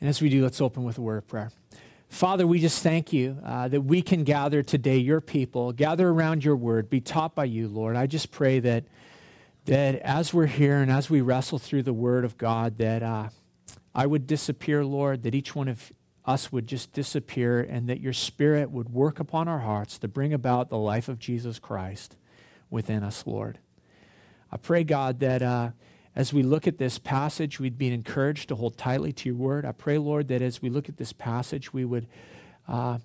And as we do, let's open with a word of prayer. Father, we just thank you uh, that we can gather today, your people, gather around your word, be taught by you, Lord. I just pray that, that as we're here and as we wrestle through the word of God, that uh, I would disappear, Lord, that each one of us would just disappear and that your spirit would work upon our hearts to bring about the life of Jesus Christ within us, Lord. I pray, God, that uh, as we look at this passage, we'd be encouraged to hold tightly to your word. I pray, Lord, that as we look at this passage, we would, uh,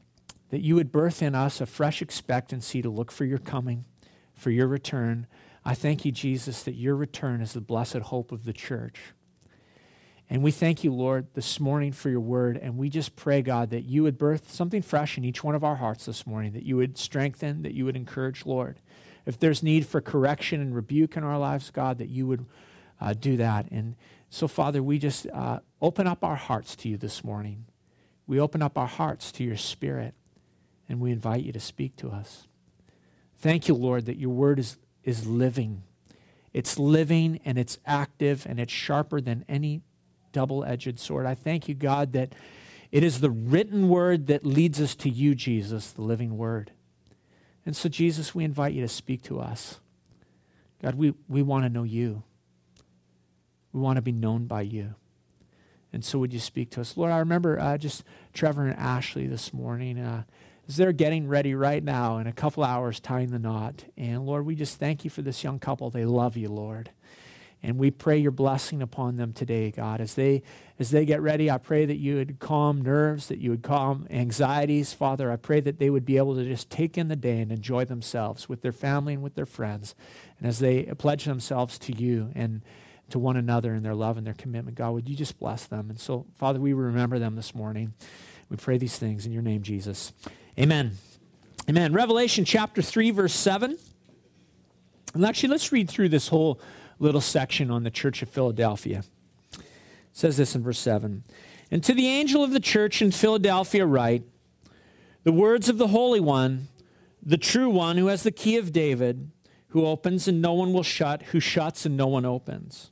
that you would birth in us a fresh expectancy to look for your coming, for your return. I thank you, Jesus, that your return is the blessed hope of the church. And we thank you, Lord, this morning for your word. And we just pray, God, that you would birth something fresh in each one of our hearts this morning, that you would strengthen, that you would encourage, Lord. If there's need for correction and rebuke in our lives, God, that you would uh, do that. And so, Father, we just uh, open up our hearts to you this morning. We open up our hearts to your Spirit, and we invite you to speak to us. Thank you, Lord, that your word is, is living. It's living and it's active and it's sharper than any double edged sword. I thank you, God, that it is the written word that leads us to you, Jesus, the living word. And so, Jesus, we invite you to speak to us. God, we, we want to know you. We want to be known by you. And so, would you speak to us? Lord, I remember uh, just Trevor and Ashley this morning uh, as they're getting ready right now in a couple hours, tying the knot. And Lord, we just thank you for this young couple. They love you, Lord. And we pray your blessing upon them today, God. As they as they get ready, I pray that you would calm nerves, that you would calm anxieties. Father, I pray that they would be able to just take in the day and enjoy themselves with their family and with their friends. And as they pledge themselves to you and to one another in their love and their commitment, God, would you just bless them? And so, Father, we remember them this morning. We pray these things in your name, Jesus. Amen. Amen. Revelation chapter 3, verse 7. And actually, let's read through this whole little section on the church of Philadelphia. It says this in verse 7. And to the angel of the church in Philadelphia, write the words of the Holy One, the true one who has the key of David, who opens and no one will shut, who shuts and no one opens.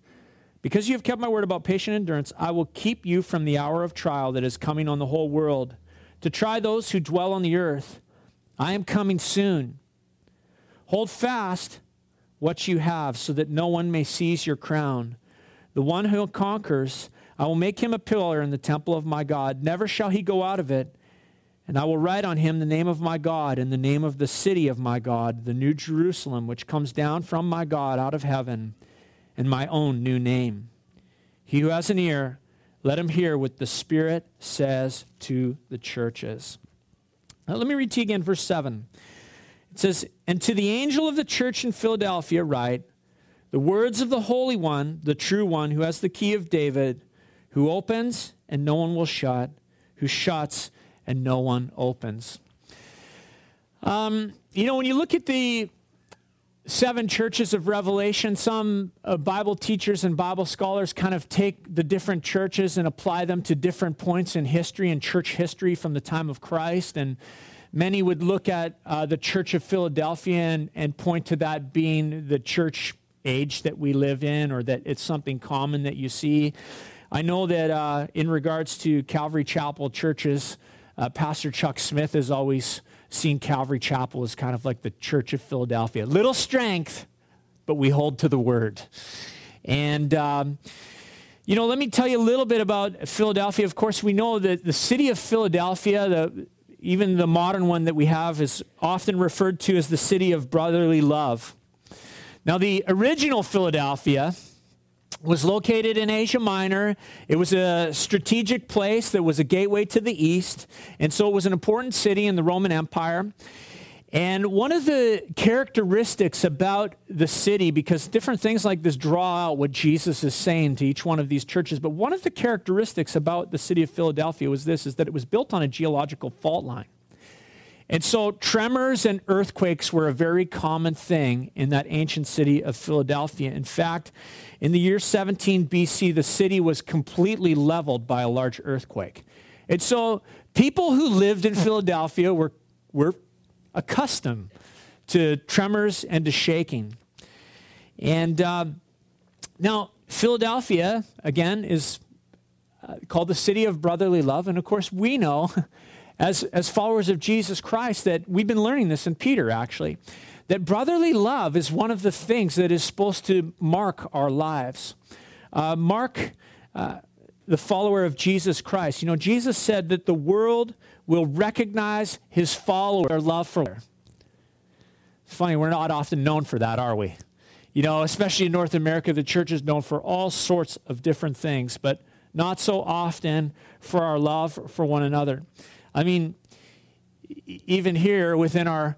Because you have kept my word about patient endurance, I will keep you from the hour of trial that is coming on the whole world, to try those who dwell on the earth. I am coming soon. Hold fast what you have, so that no one may seize your crown. The one who conquers, I will make him a pillar in the temple of my God. Never shall he go out of it. And I will write on him the name of my God and the name of the city of my God, the new Jerusalem, which comes down from my God out of heaven, and my own new name. He who has an ear, let him hear what the Spirit says to the churches. Now, let me read to you again, verse 7. It says, And to the angel of the church in Philadelphia, write, the words of the Holy One, the true one, who has the key of David, who opens and no one will shut, who shuts and no one opens. Um, you know, when you look at the seven churches of Revelation, some uh, Bible teachers and Bible scholars kind of take the different churches and apply them to different points in history and church history from the time of Christ. And many would look at uh, the Church of Philadelphia and, and point to that being the church age that we live in or that it's something common that you see. I know that uh, in regards to Calvary Chapel churches, uh, Pastor Chuck Smith has always seen Calvary Chapel as kind of like the Church of Philadelphia. Little strength, but we hold to the word. And, um, you know, let me tell you a little bit about Philadelphia. Of course, we know that the city of Philadelphia, the, even the modern one that we have, is often referred to as the city of brotherly love. Now, the original Philadelphia was located in Asia Minor. It was a strategic place that was a gateway to the east, and so it was an important city in the Roman Empire. And one of the characteristics about the city, because different things like this draw out what Jesus is saying to each one of these churches, but one of the characteristics about the city of Philadelphia was this is that it was built on a geological fault line. And so tremors and earthquakes were a very common thing in that ancient city of Philadelphia. In fact, in the year 17 BC, the city was completely leveled by a large earthquake. And so people who lived in Philadelphia were, were accustomed to tremors and to shaking. And uh, now, Philadelphia, again, is uh, called the city of brotherly love. And of course, we know, as, as followers of Jesus Christ, that we've been learning this in Peter, actually, that brotherly love is one of the things that is supposed to mark our lives. Uh, Mark, uh, the follower of Jesus Christ, you know, Jesus said that the world will recognize his follower love for her. It's funny, we're not often known for that, are we? You know, especially in North America, the church is known for all sorts of different things, but not so often for our love for one another. I mean, even here within our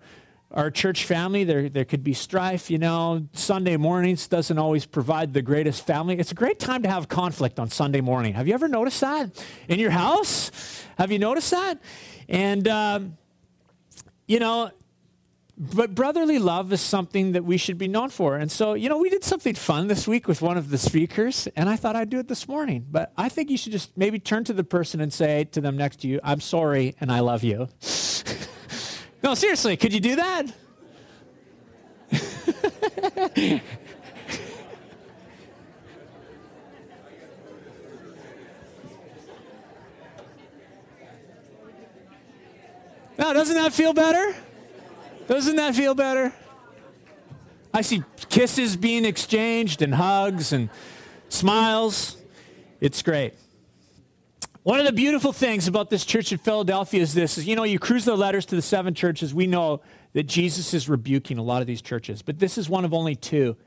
our church family, there, there could be strife, you know. Sunday mornings doesn't always provide the greatest family. It's a great time to have conflict on Sunday morning. Have you ever noticed that? In your house? Have you noticed that? And, um, you know, but brotherly love is something that we should be known for. And so, you know, we did something fun this week with one of the speakers, and I thought I'd do it this morning. But I think you should just maybe turn to the person and say to them next to you, I'm sorry and I love you. No, seriously, could you do that? now, doesn't that feel better? Doesn't that feel better? I see kisses being exchanged and hugs and smiles. It's great. One of the beautiful things about this church in Philadelphia is this is you know, you cruise the letters to the seven churches, we know that Jesus is rebuking a lot of these churches, but this is one of only two.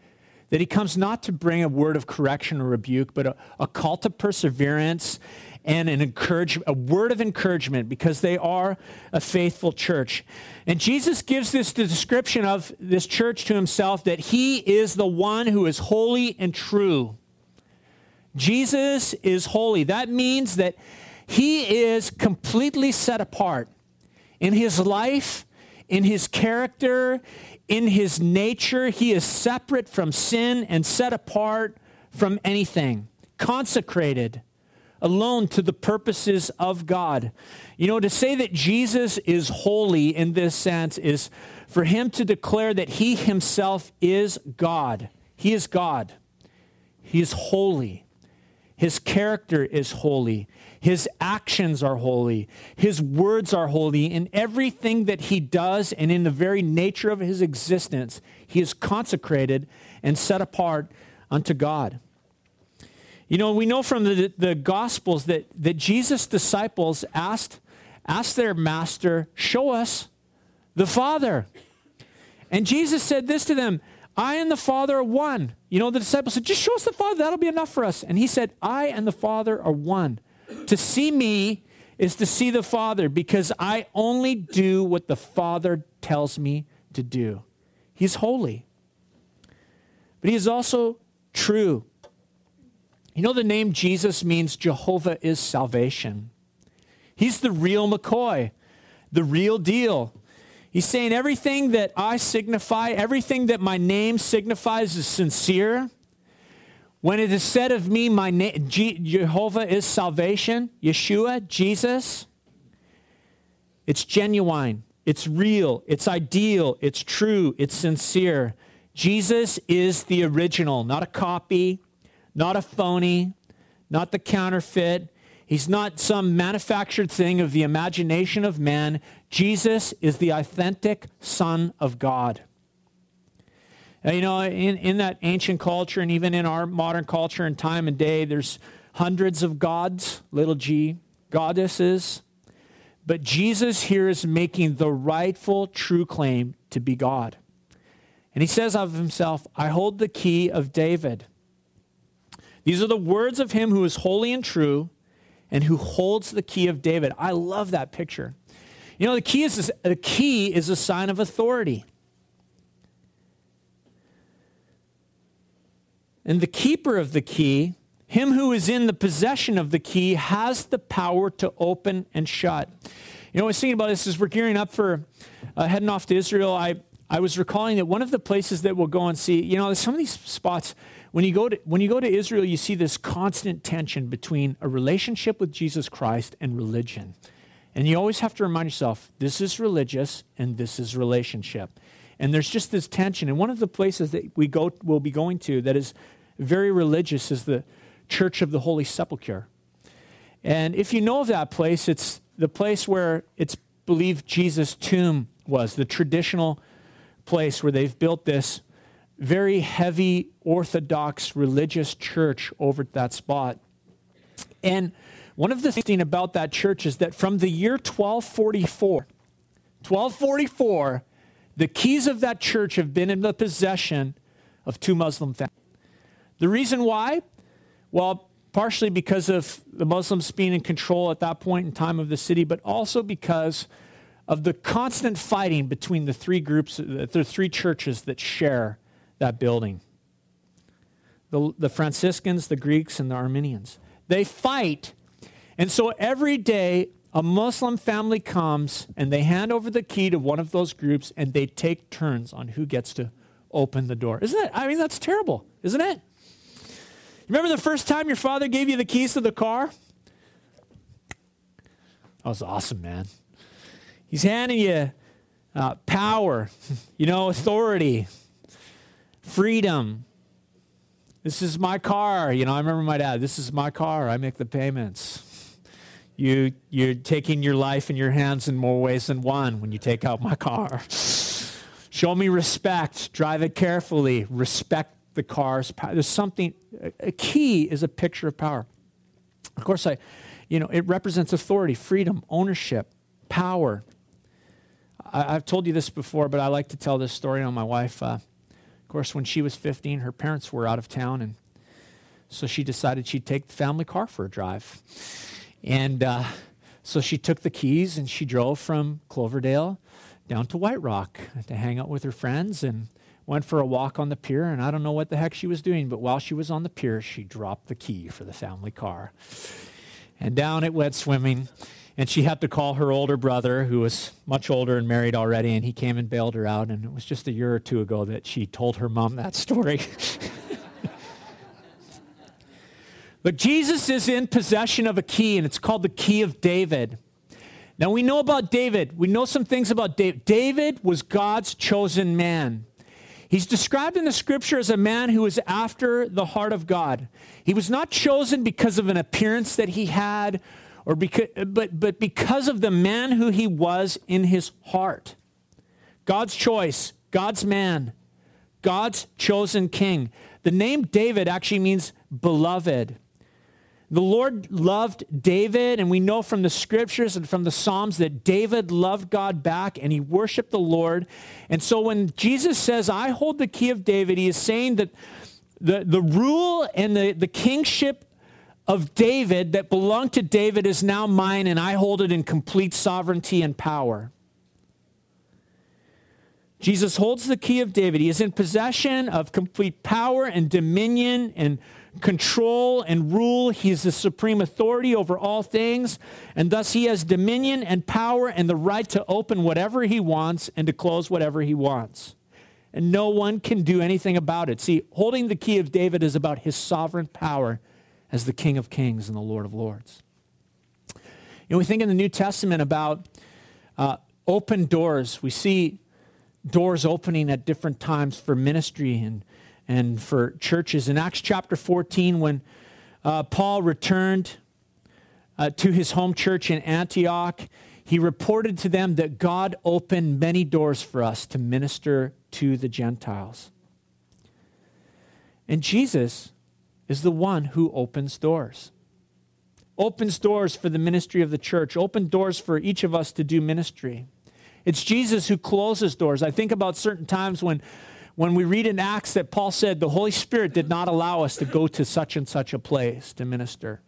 That he comes not to bring a word of correction or rebuke, but a, a call to perseverance and an encourage, a word of encouragement because they are a faithful church. And Jesus gives this description of this church to himself that he is the one who is holy and true. Jesus is holy. That means that he is completely set apart in his life, in his character, in his nature. He is separate from sin and set apart from anything, consecrated alone to the purposes of God. You know, to say that Jesus is holy in this sense is for him to declare that he himself is God. He is God. He is holy. His character is holy. His actions are holy. His words are holy. In everything that he does and in the very nature of his existence, he is consecrated and set apart unto God. You know, we know from the, the Gospels that, that Jesus' disciples asked, asked their master, Show us the Father. And Jesus said this to them I and the Father are one. You know, the disciples said, just show us the Father. That'll be enough for us. And he said, I and the Father are one. To see me is to see the Father because I only do what the Father tells me to do. He's holy, but he is also true. You know, the name Jesus means Jehovah is salvation. He's the real McCoy, the real deal. He's saying everything that I signify, everything that my name signifies is sincere. When it is said of me, my name, Jehovah is salvation, Yeshua, Jesus, it's genuine, it's real, it's ideal, it's true, it's sincere. Jesus is the original, not a copy, not a phony, not the counterfeit. He's not some manufactured thing of the imagination of man. Jesus is the authentic Son of God. you know, in, in that ancient culture and even in our modern culture and time and day, there's hundreds of gods, little g, goddesses. But Jesus here is making the rightful, true claim to be God. And he says of himself, I hold the key of David. These are the words of him who is holy and true and who holds the key of David. I love that picture. You know, the key is the key is a sign of authority. And the keeper of the key, him who is in the possession of the key, has the power to open and shut. You know, I was thinking about this as we're gearing up for uh, heading off to Israel. I, I was recalling that one of the places that we'll go and see, you know, some of these spots, when you go to, when you go to Israel, you see this constant tension between a relationship with Jesus Christ and religion. And you always have to remind yourself this is religious and this is relationship. And there's just this tension. And one of the places that we go, will be going to that is very religious is the Church of the Holy Sepulchre. And if you know of that place, it's the place where it's believed Jesus' tomb was, the traditional place where they've built this very heavy Orthodox religious church over at that spot. And one of the things about that church is that from the year 1244, 1244, the keys of that church have been in the possession of two Muslim families. The reason why? Well, partially because of the Muslims being in control at that point in time of the city, but also because of the constant fighting between the three groups, the three churches that share that building the, the Franciscans, the Greeks, and the Armenians. They fight and so every day, a Muslim family comes and they hand over the key to one of those groups and they take turns on who gets to open the door. Isn't that, I mean, that's terrible, isn't it? Remember the first time your father gave you the keys to the car? That was awesome, man. He's handing you uh, power, you know, authority, freedom. This is my car. You know, I remember my dad, this is my car. I make the payments. You, you're taking your life in your hands in more ways than one when you take out my car. Show me respect. Drive it carefully. Respect the car's power. There's something, a key is a picture of power. Of course, I, you know, it represents authority, freedom, ownership, power. I, have told you this before, but I like to tell this story on my wife. Uh, course, when she was 15, her parents were out of town, and so she decided she'd take the family car for a drive. And uh, so she took the keys and she drove from Cloverdale down to White Rock to hang out with her friends and went for a walk on the pier. And I don't know what the heck she was doing, but while she was on the pier, she dropped the key for the family car. And down it went swimming. And she had to call her older brother, who was much older and married already, and he came and bailed her out. And it was just a year or two ago that she told her mom that story. But Jesus is in possession of a key, and it's called the key of David. Now we know about David. We know some things about David. David was God's chosen man. He's described in the scripture as a man who was after the heart of God. He was not chosen because of an appearance that he had, or because, but, but because of the man who he was in his heart. God's choice, God's man, God's chosen king. The name David actually means beloved. The Lord loved David, and we know from the scriptures and from the Psalms that David loved God back and he worshiped the Lord. And so when Jesus says, I hold the key of David, he is saying that the, the rule and the, the kingship of David that belonged to David is now mine, and I hold it in complete sovereignty and power. Jesus holds the key of David. He is in possession of complete power and dominion and control and rule. He is the supreme authority over all things, and thus he has dominion and power and the right to open whatever he wants and to close whatever he wants. And no one can do anything about it. See, holding the key of David is about his sovereign power as the King of Kings and the Lord of Lords. You know, we think in the New Testament about uh, open doors. We see doors opening at different times for ministry and and for churches. In Acts chapter 14, when uh, Paul returned uh, to his home church in Antioch, he reported to them that God opened many doors for us to minister to the Gentiles. And Jesus is the one who opens doors. Opens doors for the ministry of the church, open doors for each of us to do ministry. It's Jesus who closes doors. I think about certain times when when we read in Acts that Paul said the Holy Spirit did not allow us to go to such and such a place to minister.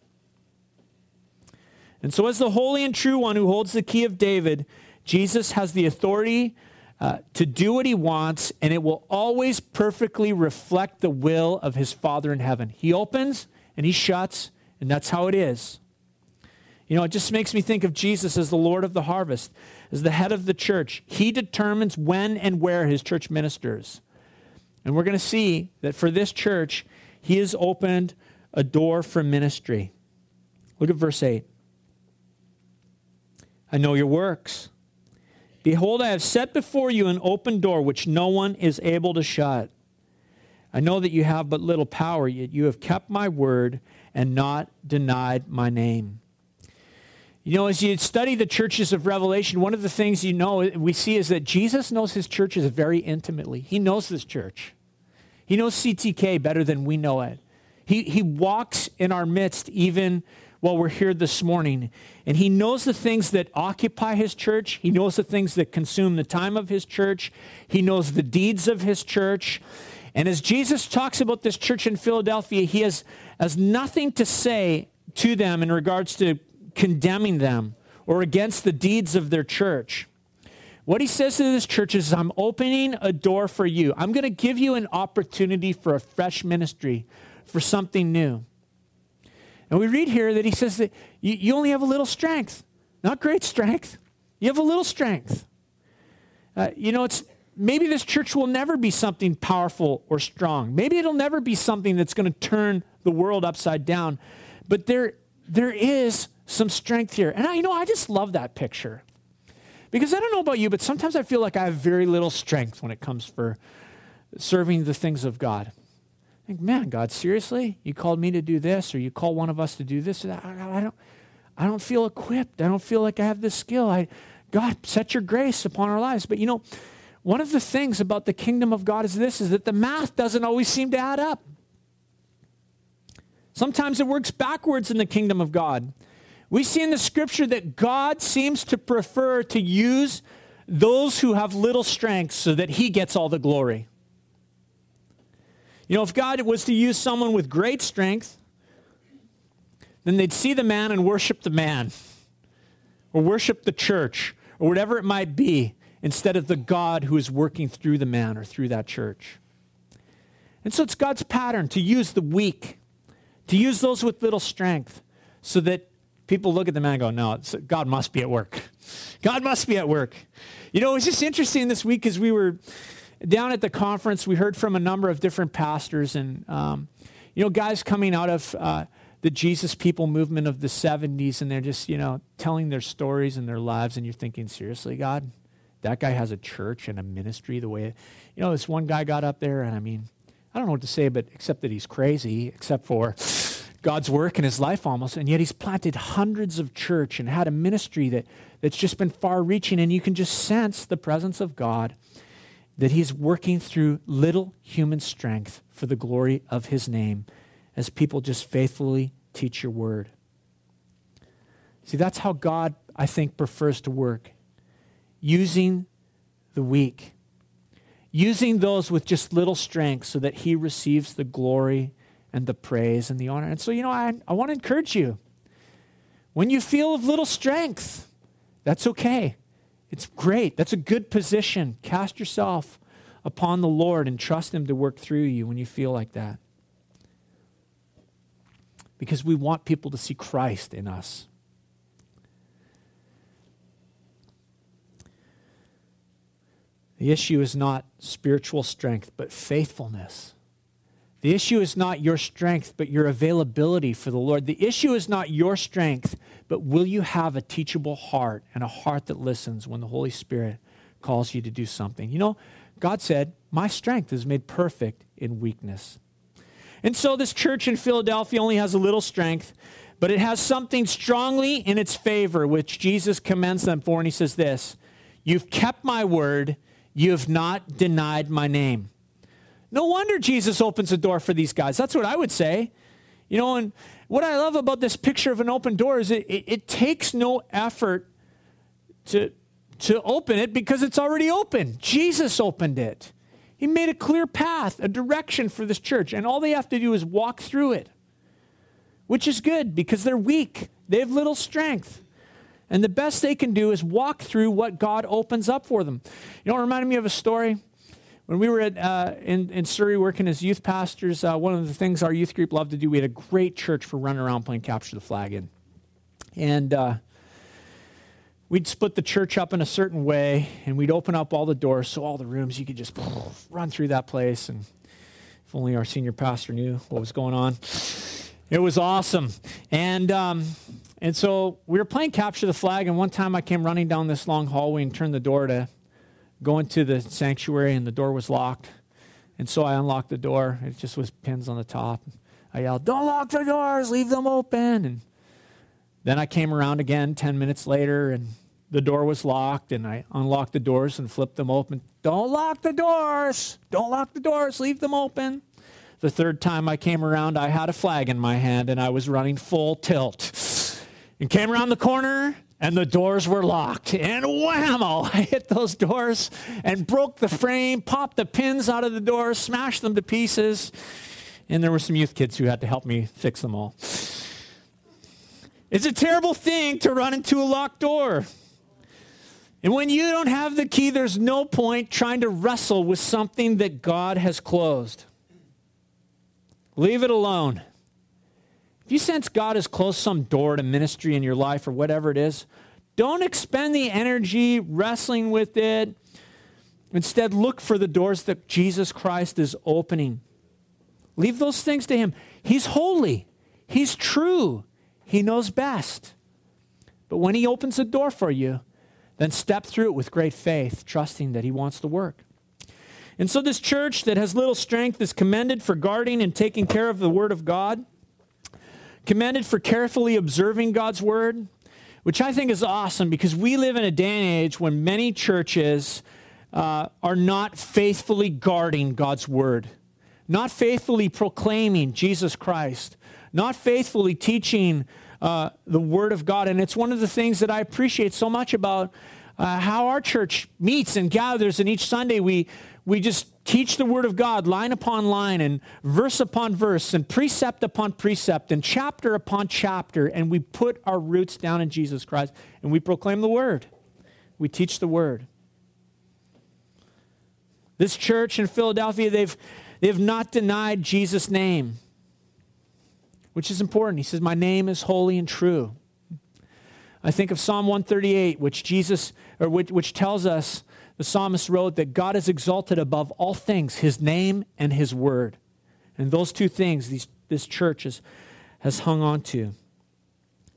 And so, as the holy and true one who holds the key of David, Jesus has the authority uh, to do what he wants, and it will always perfectly reflect the will of his Father in heaven. He opens and he shuts, and that's how it is. You know, it just makes me think of Jesus as the Lord of the harvest, as the head of the church. He determines when and where his church ministers. And we're going to see that for this church, he has opened a door for ministry. Look at verse 8. I know your works. Behold, I have set before you an open door which no one is able to shut. I know that you have but little power, yet you have kept my word and not denied my name. You know, as you study the churches of Revelation, one of the things you know we see is that Jesus knows his churches very intimately. He knows this church. He knows CTK better than we know it. He, he walks in our midst even while we're here this morning. And he knows the things that occupy his church. He knows the things that consume the time of his church. He knows the deeds of his church. And as Jesus talks about this church in Philadelphia, he has, has nothing to say to them in regards to condemning them or against the deeds of their church. What he says to this church is, I'm opening a door for you. I'm going to give you an opportunity for a fresh ministry, for something new. And we read here that he says that you, you only have a little strength, not great strength. You have a little strength. Uh, you know, it's maybe this church will never be something powerful or strong. Maybe it'll never be something that's going to turn the world upside down. But there, there is some strength here. And I, you know, I just love that picture. Because I don't know about you, but sometimes I feel like I have very little strength when it comes for serving the things of God. Think, man, God, seriously? You called me to do this, or you call one of us to do this? I, I, don't, I don't feel equipped. I don't feel like I have the skill. I, God, set your grace upon our lives. But you know, one of the things about the kingdom of God is this, is that the math doesn't always seem to add up. Sometimes it works backwards in the kingdom of God. We see in the scripture that God seems to prefer to use those who have little strength so that he gets all the glory. You know, if God was to use someone with great strength, then they'd see the man and worship the man, or worship the church, or whatever it might be, instead of the God who is working through the man or through that church. And so it's God's pattern to use the weak, to use those with little strength, so that people look at the man and go, no, God must be at work. God must be at work. You know, it was just interesting this week as we were down at the conference, we heard from a number of different pastors and, um, you know, guys coming out of uh, the Jesus People movement of the 70s, and they're just, you know, telling their stories and their lives, and you're thinking, seriously, God? That guy has a church and a ministry the way, you know, this one guy got up there, and I mean, I don't know what to say, but except that he's crazy, except for God's work in his life almost, and yet he's planted hundreds of church and had a ministry that, that's just been far reaching, and you can just sense the presence of God that he's working through little human strength for the glory of his name as people just faithfully teach your word. See, that's how God, I think, prefers to work using the weak, using those with just little strength so that he receives the glory and the praise and the honor. And so, you know, I, I want to encourage you. When you feel of little strength, that's okay. It's great. That's a good position. Cast yourself upon the Lord and trust Him to work through you when you feel like that. Because we want people to see Christ in us. The issue is not spiritual strength, but faithfulness. The issue is not your strength, but your availability for the Lord. The issue is not your strength, but will you have a teachable heart and a heart that listens when the Holy Spirit calls you to do something? You know, God said, My strength is made perfect in weakness. And so this church in Philadelphia only has a little strength, but it has something strongly in its favor, which Jesus commends them for. And he says this You've kept my word, you have not denied my name. No wonder Jesus opens the door for these guys. That's what I would say. You know, and what I love about this picture of an open door is it, it, it takes no effort to, to open it because it's already open. Jesus opened it. He made a clear path, a direction for this church, and all they have to do is walk through it, which is good because they're weak. They have little strength. And the best they can do is walk through what God opens up for them. You know, it reminded me of a story. When we were at, uh, in, in Surrey working as youth pastors, uh, one of the things our youth group loved to do, we had a great church for running around playing capture the flag in. And uh, we'd split the church up in a certain way, and we'd open up all the doors so all the rooms, you could just run through that place. And if only our senior pastor knew what was going on. It was awesome. And, um, and so we were playing capture the flag, and one time I came running down this long hallway and turned the door to go into the sanctuary, and the door was locked. And so I unlocked the door. It just was pins on the top. I yelled, Don't lock the doors, leave them open. And then I came around again 10 minutes later, and the door was locked, and I unlocked the doors and flipped them open. Don't lock the doors! Don't lock the doors, leave them open. The third time I came around, I had a flag in my hand, and I was running full tilt. And came around the corner, and the doors were locked. And whammo, I hit those doors and broke the frame, popped the pins out of the doors, smashed them to pieces. And there were some youth kids who had to help me fix them all. It's a terrible thing to run into a locked door. And when you don't have the key, there's no point trying to wrestle with something that God has closed. Leave it alone. If you sense God has closed some door to ministry in your life or whatever it is, don't expend the energy wrestling with it. Instead, look for the doors that Jesus Christ is opening. Leave those things to Him. He's holy, He's true, He knows best. But when He opens a door for you, then step through it with great faith, trusting that He wants to work. And so, this church that has little strength is commended for guarding and taking care of the Word of God commended for carefully observing God's word, which I think is awesome because we live in a day and age when many churches uh, are not faithfully guarding God's word, not faithfully proclaiming Jesus Christ, not faithfully teaching uh, the word of God. And it's one of the things that I appreciate so much about uh, how our church meets and gathers. And each Sunday we, we just teach the Word of God line upon line and verse upon verse and precept upon precept and chapter upon chapter, and we put our roots down in Jesus Christ and we proclaim the Word. We teach the Word. This church in Philadelphia, they've, they've not denied Jesus' name, which is important. He says, My name is holy and true. I think of Psalm 138, which Jesus, or which, which tells us the psalmist wrote that God is exalted above all things, his name and his word. And those two things these, this church has, has hung on to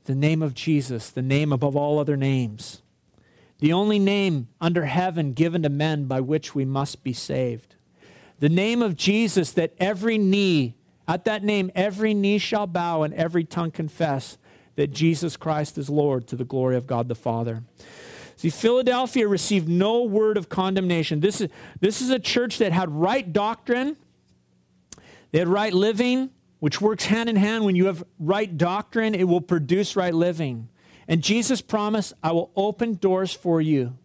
the name of Jesus, the name above all other names, the only name under heaven given to men by which we must be saved. The name of Jesus that every knee, at that name, every knee shall bow and every tongue confess that Jesus Christ is Lord to the glory of God the Father. See, Philadelphia received no word of condemnation. This is, this is a church that had right doctrine, they had right living, which works hand in hand. When you have right doctrine, it will produce right living. And Jesus promised, I will open doors for you.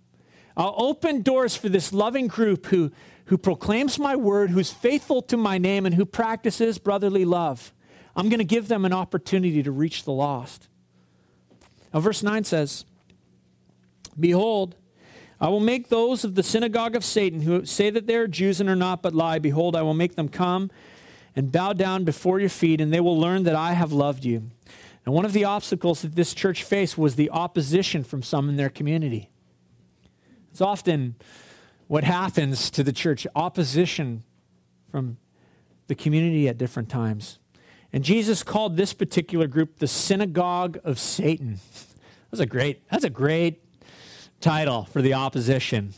I'll open doors for this loving group who, who proclaims my word, who's faithful to my name, and who practices brotherly love. I'm going to give them an opportunity to reach the lost. Now, verse 9 says, Behold, I will make those of the synagogue of Satan who say that they are Jews and are not but lie. Behold, I will make them come and bow down before your feet, and they will learn that I have loved you. And one of the obstacles that this church faced was the opposition from some in their community. It's often what happens to the church opposition from the community at different times. And Jesus called this particular group the synagogue of Satan. That's a great, that's a great title for the opposition.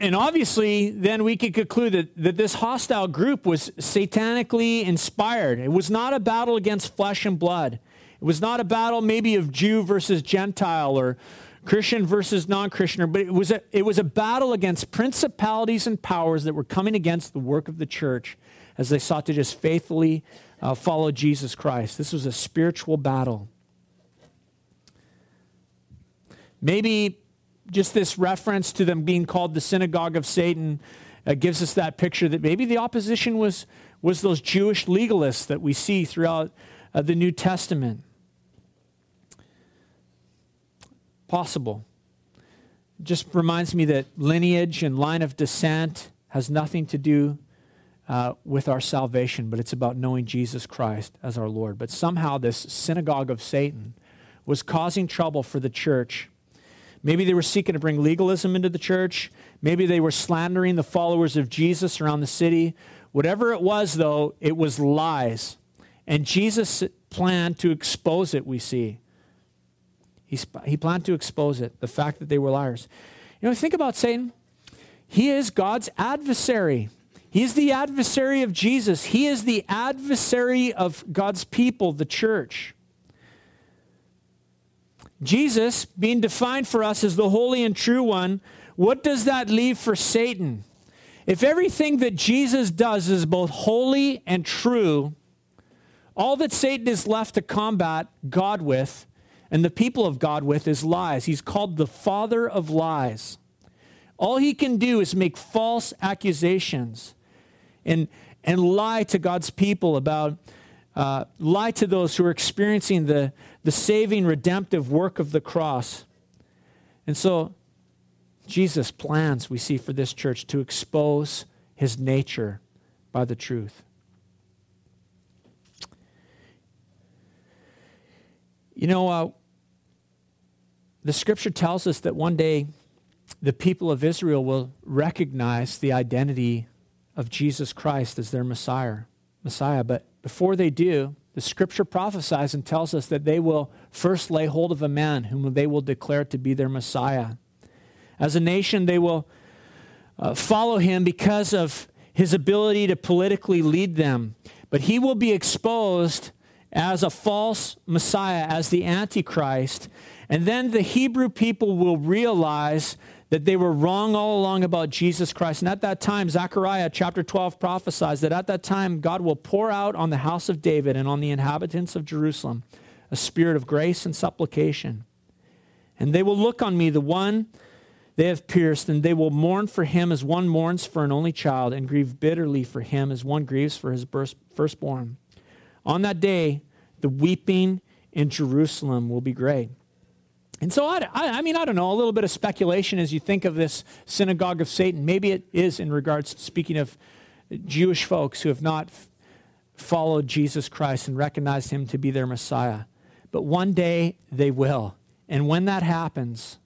And obviously, then we could conclude that, that this hostile group was satanically inspired. It was not a battle against flesh and blood. It was not a battle maybe of Jew versus Gentile or Christian versus non Christian, but it was, a, it was a battle against principalities and powers that were coming against the work of the church as they sought to just faithfully uh, follow Jesus Christ. This was a spiritual battle. Maybe just this reference to them being called the synagogue of Satan uh, gives us that picture that maybe the opposition was, was those Jewish legalists that we see throughout uh, the New Testament. possible. Just reminds me that lineage and line of descent has nothing to do uh, with our salvation, but it's about knowing Jesus Christ as our Lord. But somehow, this synagogue of Satan was causing trouble for the church. Maybe they were seeking to bring legalism into the church. Maybe they were slandering the followers of Jesus around the city. Whatever it was, though, it was lies. And Jesus planned to expose it, we see. He, he planned to expose it, the fact that they were liars. You know, think about Satan. He is God's adversary. He is the adversary of Jesus. He is the adversary of God's people, the church. Jesus, being defined for us as the holy and true one, what does that leave for Satan? If everything that Jesus does is both holy and true, all that Satan is left to combat God with and the people of God with is lies. He's called the father of lies. All he can do is make false accusations and, and lie to God's people about, uh, lie to those who are experiencing the, the saving, redemptive work of the cross. And so, Jesus plans, we see, for this church to expose his nature by the truth. You know, uh, the scripture tells us that one day the people of Israel will recognize the identity of Jesus Christ as their Messiah. Messiah, but before they do, the scripture prophesies and tells us that they will first lay hold of a man whom they will declare to be their Messiah. As a nation, they will uh, follow him because of his ability to politically lead them. But he will be exposed as a false Messiah, as the Antichrist. And then the Hebrew people will realize that they were wrong all along about Jesus Christ. And at that time, Zechariah chapter 12 prophesies that at that time, God will pour out on the house of David and on the inhabitants of Jerusalem a spirit of grace and supplication. And they will look on me, the one they have pierced, and they will mourn for him as one mourns for an only child, and grieve bitterly for him as one grieves for his firstborn. On that day, the weeping in Jerusalem will be great. And so, I, I, mean, I don't know, a little bit of speculation as you think of this synagogue of Satan. Maybe it is in regards to speaking of Jewish folks who have not f- followed Jesus Christ and recognized him to be their Messiah. But one day they will. And when that happens,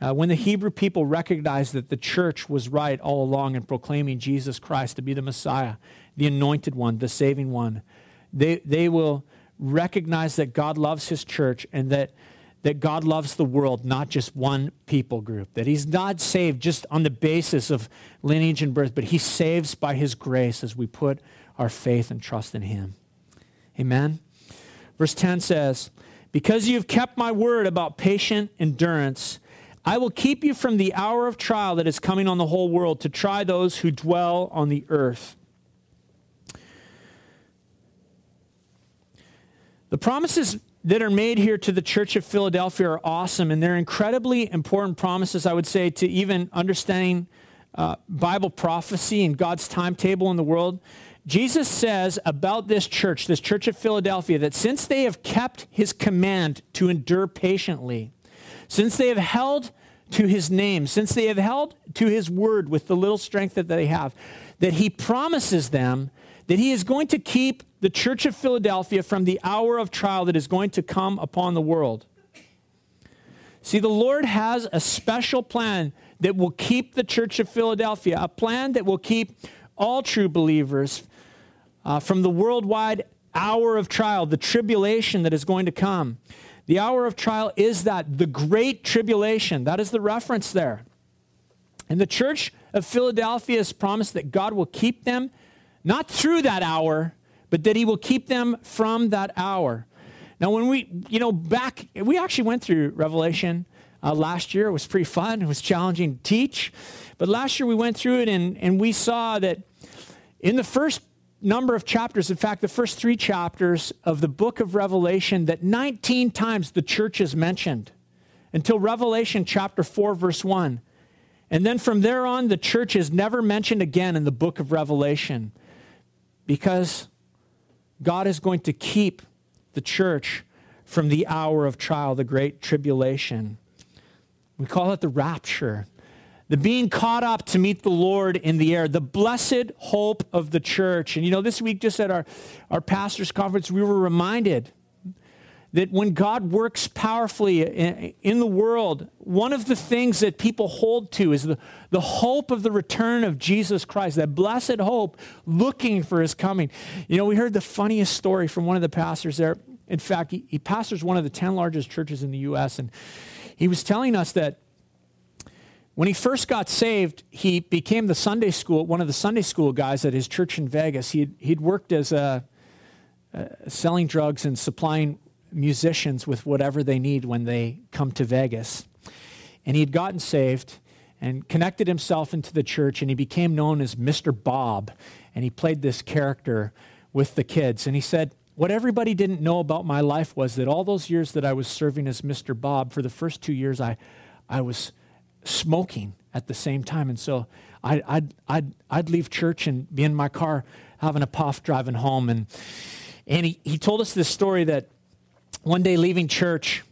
uh, when the Hebrew people recognize that the church was right all along in proclaiming Jesus Christ to be the Messiah, the anointed one, the saving one, they, they will recognize that God loves his church and that that God loves the world, not just one people group, that He's not saved just on the basis of lineage and birth, but He saves by His grace as we put our faith and trust in Him. Amen. Verse 10 says, Because you have kept my word about patient endurance, I will keep you from the hour of trial that is coming on the whole world to try those who dwell on the earth. The promises that are made here to the church of Philadelphia are awesome, and they're incredibly important promises, I would say, to even understanding uh, Bible prophecy and God's timetable in the world. Jesus says about this church, this church of Philadelphia, that since they have kept his command to endure patiently, since they have held to his name, since they have held to his word with the little strength that they have, that he promises them that he is going to keep the church of Philadelphia from the hour of trial that is going to come upon the world. See, the Lord has a special plan that will keep the church of Philadelphia, a plan that will keep all true believers uh, from the worldwide hour of trial, the tribulation that is going to come. The hour of trial is that, the great tribulation. That is the reference there. And the church of Philadelphia has promised that God will keep them not through that hour, but that he will keep them from that hour. Now, when we, you know, back, we actually went through Revelation uh, last year. It was pretty fun. It was challenging to teach. But last year we went through it and, and we saw that in the first number of chapters, in fact, the first three chapters of the book of Revelation, that 19 times the church is mentioned until Revelation chapter 4, verse 1. And then from there on, the church is never mentioned again in the book of Revelation because God is going to keep the church from the hour of trial, the great tribulation. We call it the rapture. The being caught up to meet the Lord in the air, the blessed hope of the church. And you know, this week, just at our, our pastor's conference, we were reminded that when God works powerfully in the world, one of the things that people hold to is the, the hope of the return of Jesus Christ, that blessed hope looking for his coming. You know, we heard the funniest story from one of the pastors there. In fact, he, he pastors one of the 10 largest churches in the U.S., and he was telling us that when he first got saved, he became the Sunday school, one of the Sunday school guys at his church in Vegas. He'd, he'd worked as a, uh, selling drugs and supplying musicians with whatever they need when they come to Vegas. And he had gotten saved and connected himself into the church, and he became known as Mr. Bob. And he played this character with the kids. And he said, What everybody didn't know about my life was that all those years that I was serving as Mr. Bob, for the first two years, I, I was smoking at the same time. And so I, I'd, I'd, I'd leave church and be in my car having a puff driving home. And, and he, he told us this story that one day leaving church,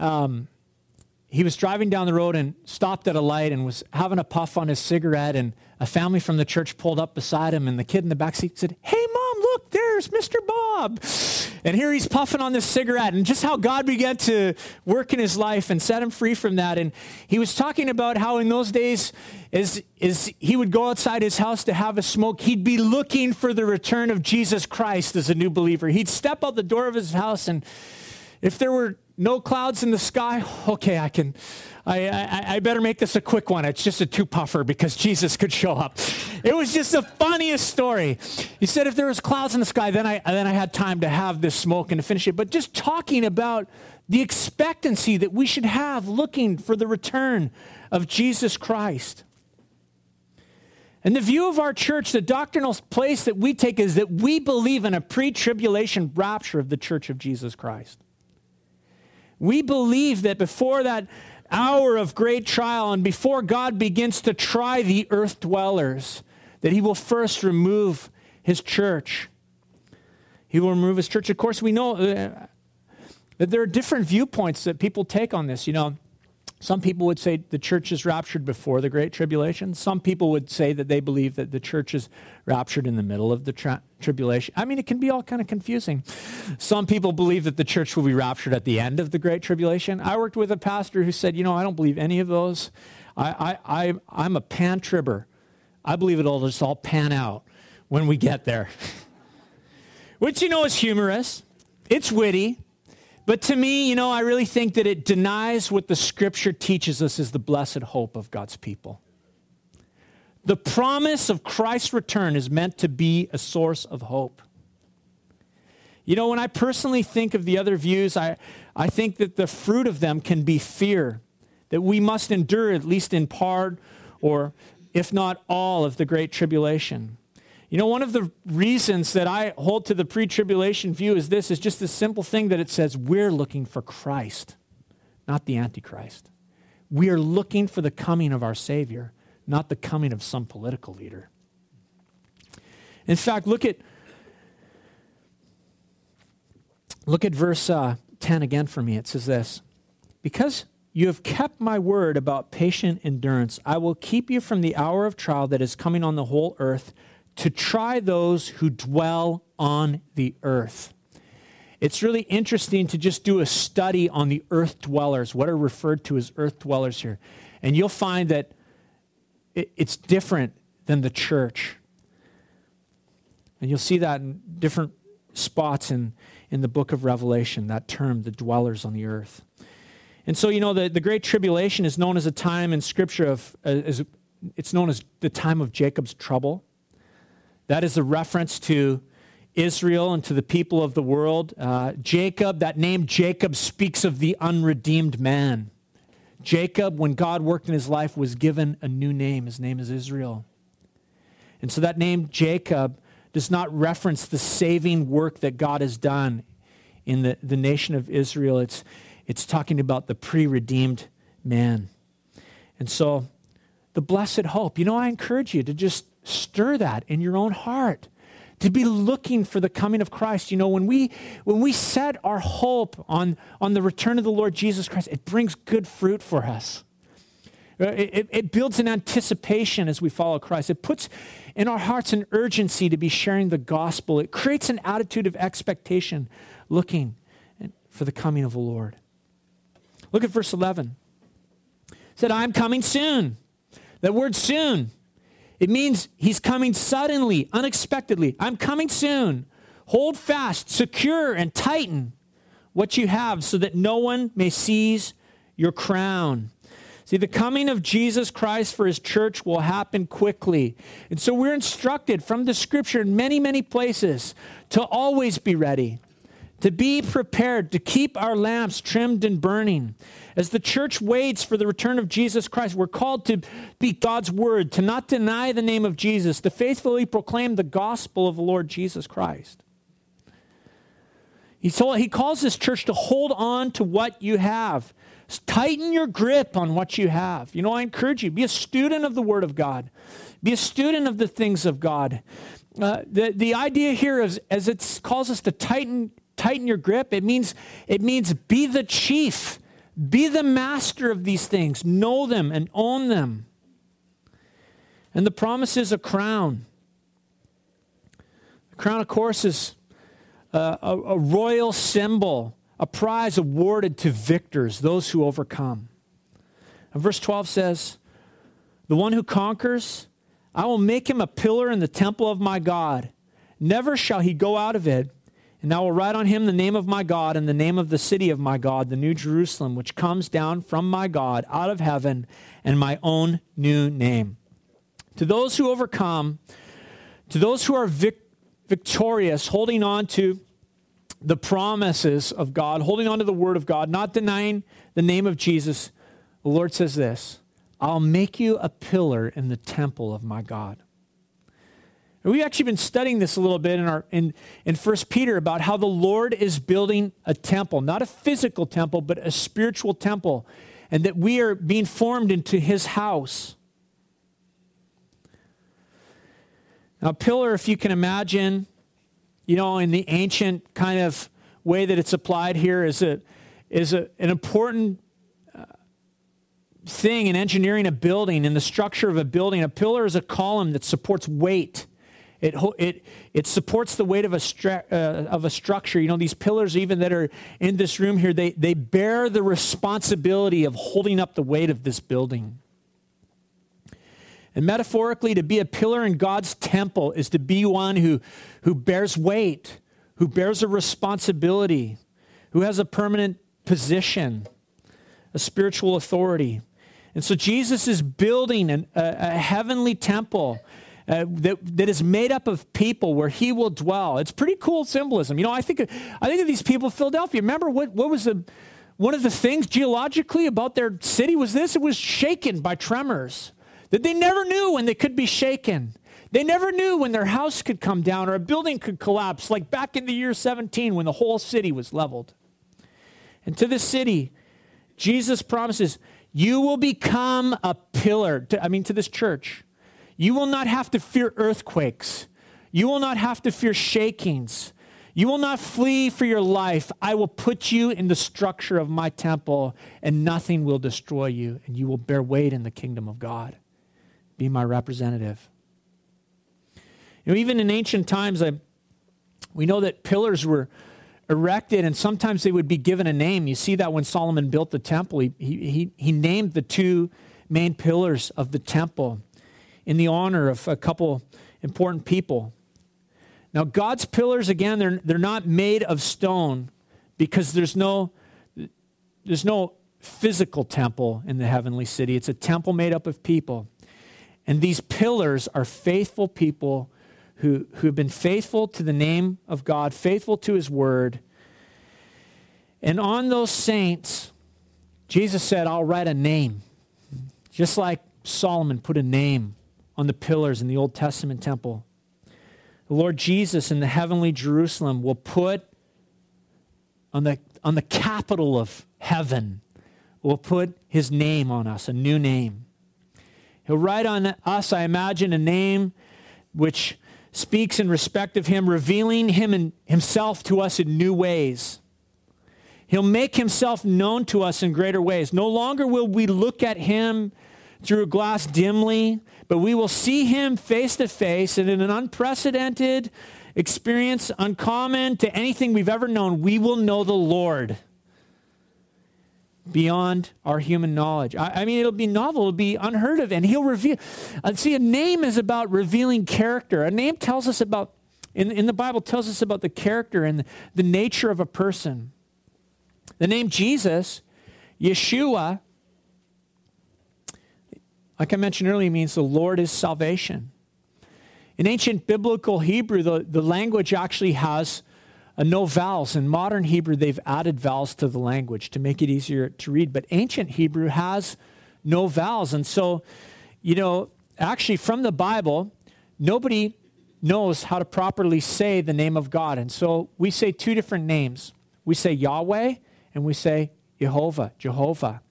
um, he was driving down the road and stopped at a light and was having a puff on his cigarette. And a family from the church pulled up beside him, and the kid in the back seat said, Hey, mom, there's Mr. Bob. And here he's puffing on this cigarette, and just how God began to work in his life and set him free from that. And he was talking about how in those days, as, as he would go outside his house to have a smoke, he'd be looking for the return of Jesus Christ as a new believer. He'd step out the door of his house, and if there were no clouds in the sky, okay, I can I, I, I, better make this a quick one. It's just a two puffer because Jesus could show up. It was just the funniest story. He said if there was clouds in the sky, then I, then I had time to have this smoke and to finish it. But just talking about the expectancy that we should have looking for the return of Jesus Christ. And the view of our church, the doctrinal place that we take is that we believe in a pre tribulation rapture of the church of Jesus Christ. We believe that before that hour of great trial and before God begins to try the earth dwellers, that he will first remove his church. He will remove his church. Of course, we know uh, that there are different viewpoints that people take on this. You know, some people would say the church is raptured before the Great Tribulation. Some people would say that they believe that the church is raptured in the middle of the tribulation. I mean, it can be all kind of confusing. Some people believe that the church will be raptured at the end of the Great Tribulation. I worked with a pastor who said, you know, I don't believe any of those. I, I, I, I'm a pan tribber. I believe it'll just all pan out when we get there. Which, you know, is humorous. It's witty. But to me, you know, I really think that it denies what the scripture teaches us is the blessed hope of God's people. The promise of Christ's return is meant to be a source of hope. You know, when I personally think of the other views, I, I think that the fruit of them can be fear, that we must endure, at least in part, or if not all, of the Great Tribulation. You know, one of the reasons that I hold to the pre tribulation view is this is just the simple thing that it says we're looking for Christ, not the Antichrist. We are looking for the coming of our Savior, not the coming of some political leader. In fact, look at look at verse uh, 10 again for me. It says this Because you have kept my word about patient endurance, I will keep you from the hour of trial that is coming on the whole earth to try those who dwell on the earth. It's really interesting to just do a study on the earth dwellers, what are referred to as earth dwellers here. And you'll find that it's different than the church. And you'll see that in different spots in, in the book of Revelation, that term, the dwellers on the earth. And so, you know, the, the Great Tribulation is known as a time in Scripture of, uh, as, it's known as the time of Jacob's trouble. That is a reference to Israel and to the people of the world. Uh, Jacob, that name Jacob speaks of the unredeemed man. Jacob, when God worked in his life, was given a new name. His name is Israel. And so that name Jacob does not reference the saving work that God has done in the, the nation of Israel. It's, it's talking about the pre redeemed man. And so the blessed hope. You know, I encourage you to just Stir that in your own heart. to be looking for the coming of Christ. You know, when we when we set our hope on, on the return of the Lord Jesus Christ, it brings good fruit for us. Uh, it, it, builds an anticipation as we follow Christ. It puts in our hearts an urgency to be sharing the gospel. It creates an attitude of expectation, looking for the coming of the Lord. Look at verse 11. It said, I'm coming soon. That word soon it means he's coming suddenly, unexpectedly. I'm coming soon. Hold fast, secure, and tighten what you have so that no one may seize your crown. See, the coming of Jesus Christ for his church will happen quickly. And so we're instructed from the scripture in many, many places to always be ready to be prepared, to keep our lamps trimmed and burning. As the church waits for the return of Jesus Christ, we're called to be God's word, to not deny the name of Jesus, to faithfully proclaim the gospel of the Lord Jesus Christ. He, told, he calls this church to hold on to what you have. Tighten your grip on what you have. You know, I encourage you, be a student of the Word of God, be a student of the things of God. Uh, the, the idea here is, as it calls us to tighten tighten your grip. It means, it means be the chief, be the master of these things, know them and own them. And the promise is a crown. The crown, of course, is a, a, a royal symbol, a prize awarded to victors, those who overcome. And verse 12 says, The one who conquers, I will make him a pillar in the temple of my God. Never shall he go out of it. And I will write on him the name of my God and the name of the city of my God, the new Jerusalem, which comes down from my God out of heaven, and my own new name. To those who overcome, to those who are vic- victorious, holding on to the promises of God, holding on to the word of God, not denying the name of Jesus, the Lord says this I'll make you a pillar in the temple of my God. And we've actually been studying this a little bit in our in, in 1 Peter about how the Lord is building a temple, not a physical temple, but a spiritual temple, and that we are being formed into his house. Now, pillar, if you can imagine, you know, in the ancient kind of way that it's applied here, is a is a, an important uh, thing in engineering a building, in the structure of a building. A pillar is a column that supports weight it, it, it supports the weight of a, stru- uh, of a structure. You know, these pillars, even that are in this room here, they, they bear the responsibility of holding up the weight of this building. And metaphorically, to be a pillar in God's temple is to be one who, who bears weight, who bears a responsibility, who has a permanent position, a spiritual authority. And so Jesus is building an, a, a heavenly temple uh, that, that is made up of people where he will dwell. It's pretty cool symbolism. You know, I think, I think of these people of Philadelphia. Remember what, what was the, one of the things geologically about their city was this? It was shaken by tremors. That they never knew when they could be shaken. They never knew when their house could come down or a building could collapse, like back in the year 17 when the whole city was leveled. And to this city, Jesus promises, You will become a pillar. To, I mean, to this church. You will not have to fear earthquakes. You will not have to fear shakings. You will not flee for your life. I will put you in the structure of my temple, and nothing will destroy you, and you will bear weight in the kingdom of God. Be my representative. You know, even in ancient times, I, we know that pillars were erected, and sometimes they would be given a name. You see that when Solomon built the temple, he, he, he named the two main pillars of the temple in the honor of a couple important people. Now, God's pillars, again, they're, they're not made of stone because there's no, there's no physical temple in the heavenly city. It's a temple made up of people. And these pillars are faithful people who, who have been faithful to the name of God, faithful to his word. And on those saints, Jesus said, I'll write a name. Just like Solomon put a name on the pillars in the Old Testament temple. The Lord Jesus in the heavenly Jerusalem will put on the, on the capital of heaven, will put his name on us, a new name. He'll write on us, I imagine, a name which speaks in respect of him, revealing him and himself to us in new ways. He'll make himself known to us in greater ways. No longer will we look at him through a glass dimly, but we will see him face to face and in an unprecedented experience, uncommon to anything we've ever known, we will know the Lord beyond our human knowledge. I, I, mean, it'll be novel, it'll be unheard of, and he'll reveal. Uh, see, a name is about revealing character. A name tells us about, in, in the Bible, tells us about the character and the, the nature of a person. The name Jesus, Yeshua, like I mentioned earlier, means the Lord is salvation. In ancient biblical Hebrew, the, the language actually has uh, no vowels. In modern Hebrew, they've added vowels to the language to make it easier to read. But ancient Hebrew has no vowels. And so, you know, actually from the Bible, nobody knows how to properly say the name of God. And so we say two different names. We say Yahweh and we say Jehovah, Jehovah.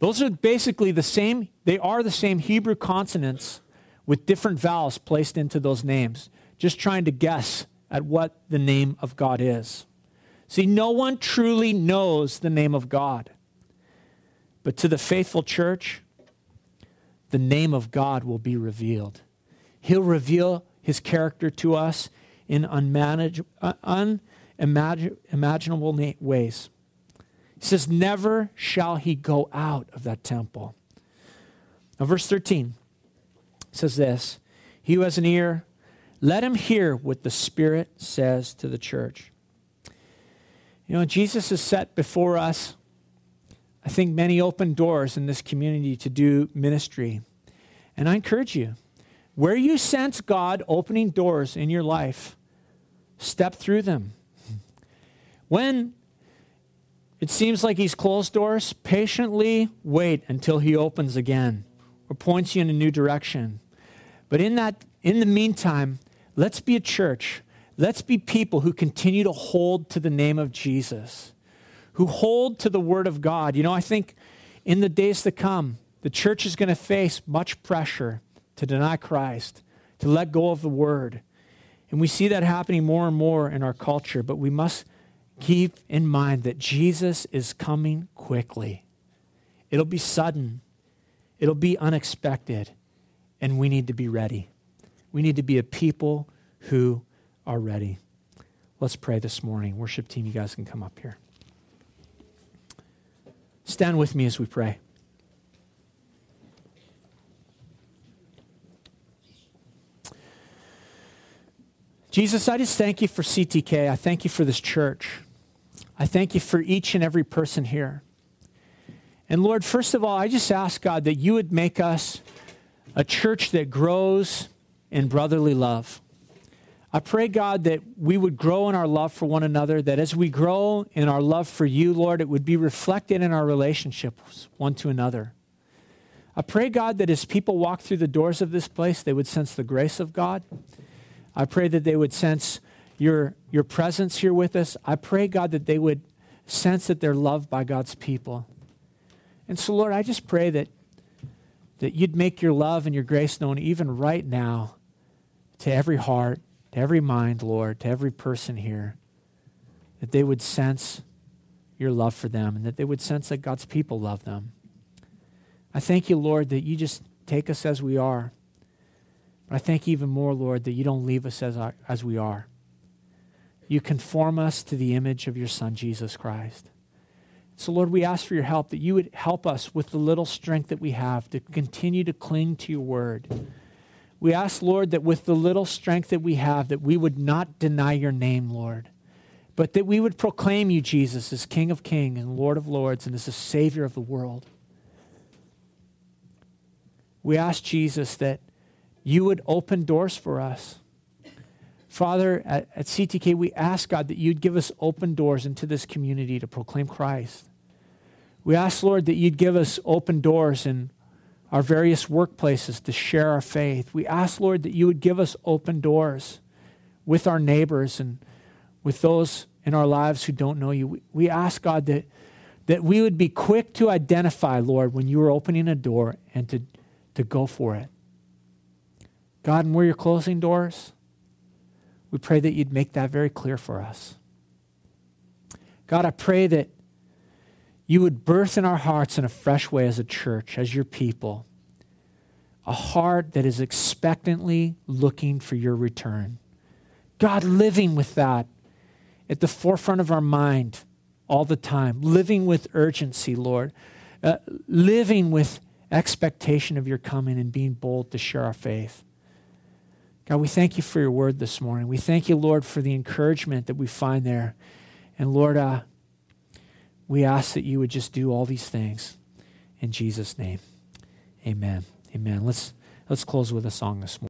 Those are basically the same, they are the same Hebrew consonants with different vowels placed into those names, just trying to guess at what the name of God is. See, no one truly knows the name of God. But to the faithful church, the name of God will be revealed. He'll reveal his character to us in unmanage, uh, unimaginable ways. Says, Never shall he go out of that temple. Now, verse 13 says this He who has an ear, let him hear what the Spirit says to the church. You know, Jesus has set before us, I think, many open doors in this community to do ministry. And I encourage you, where you sense God opening doors in your life, step through them. When it seems like he's closed doors. Patiently wait until he opens again or points you in a new direction. But in that, in the meantime, let's be a church. Let's be people who continue to hold to the name of Jesus, who hold to the word of God. You know, I think in the days to come, the church is going to face much pressure to deny Christ, to let go of the word. And we see that happening more and more in our culture, but we must keep in mind that Jesus is coming quickly. It'll be sudden, it'll be unexpected, and we need to be ready. We need to be a people who are ready. Let's pray this morning. Worship team, you guys can come up here. Stand with me as we pray. Jesus, I just thank you for CTK. I thank you for this church. I thank you for each and every person here. And Lord, first of all, I just ask God that you would make us a church that grows in brotherly love. I pray, God, that we would grow in our love for one another, that as we grow in our love for you, Lord, it would be reflected in our relationships one to another. I pray, God, that as people walk through the doors of this place, they would sense the grace of God. I pray that they would sense your, your presence here with us. I pray, God, that they would sense that they're loved by God's people. And so, Lord, I just pray that, that you'd make your love and your grace known even right now to every heart, to every mind, Lord, to every person here, that they would sense your love for them and that they would sense that God's people love them. I thank you, Lord, that you just take us as we are. But I thank you even more, Lord, that you don't leave us as, our, as we are you conform us to the image of your Son, Jesus Christ. So, Lord, we ask for your help, that you would help us with the little strength that we have to continue to cling to your word. We ask, Lord, that with the little strength that we have, that we would not deny your name, Lord, but that we would proclaim you, Jesus, as King of kings and Lord of lords and as the Savior of the world. We ask, Jesus, that you would open doors for us Father, at, at, CTK, we ask, God, that you'd give us open doors into this community to proclaim Christ. We ask, Lord, that you'd give us open doors in our various workplaces to share our faith. We ask, Lord, that you would give us open doors with our neighbors and with those in our lives who don't know you. We, we ask, God, that, that we would be quick to identify, Lord, when you are opening a door and to, to go for it. God, and where you're closing doors, We pray that you'd make that very clear for us. God, I pray that you would birth in our hearts in a fresh way as a church, as your people, a heart that is expectantly looking for your return. God, living with that at the forefront of our mind all the time, living with urgency, Lord, uh, living with expectation of your coming and being bold to share our faith. God, we thank you for your word this morning. We thank you, Lord, for the encouragement that we find there. And Lord, uh, we ask that you would just do all these things in Jesus' name. Amen. Amen. Let's let's close with a song this morning.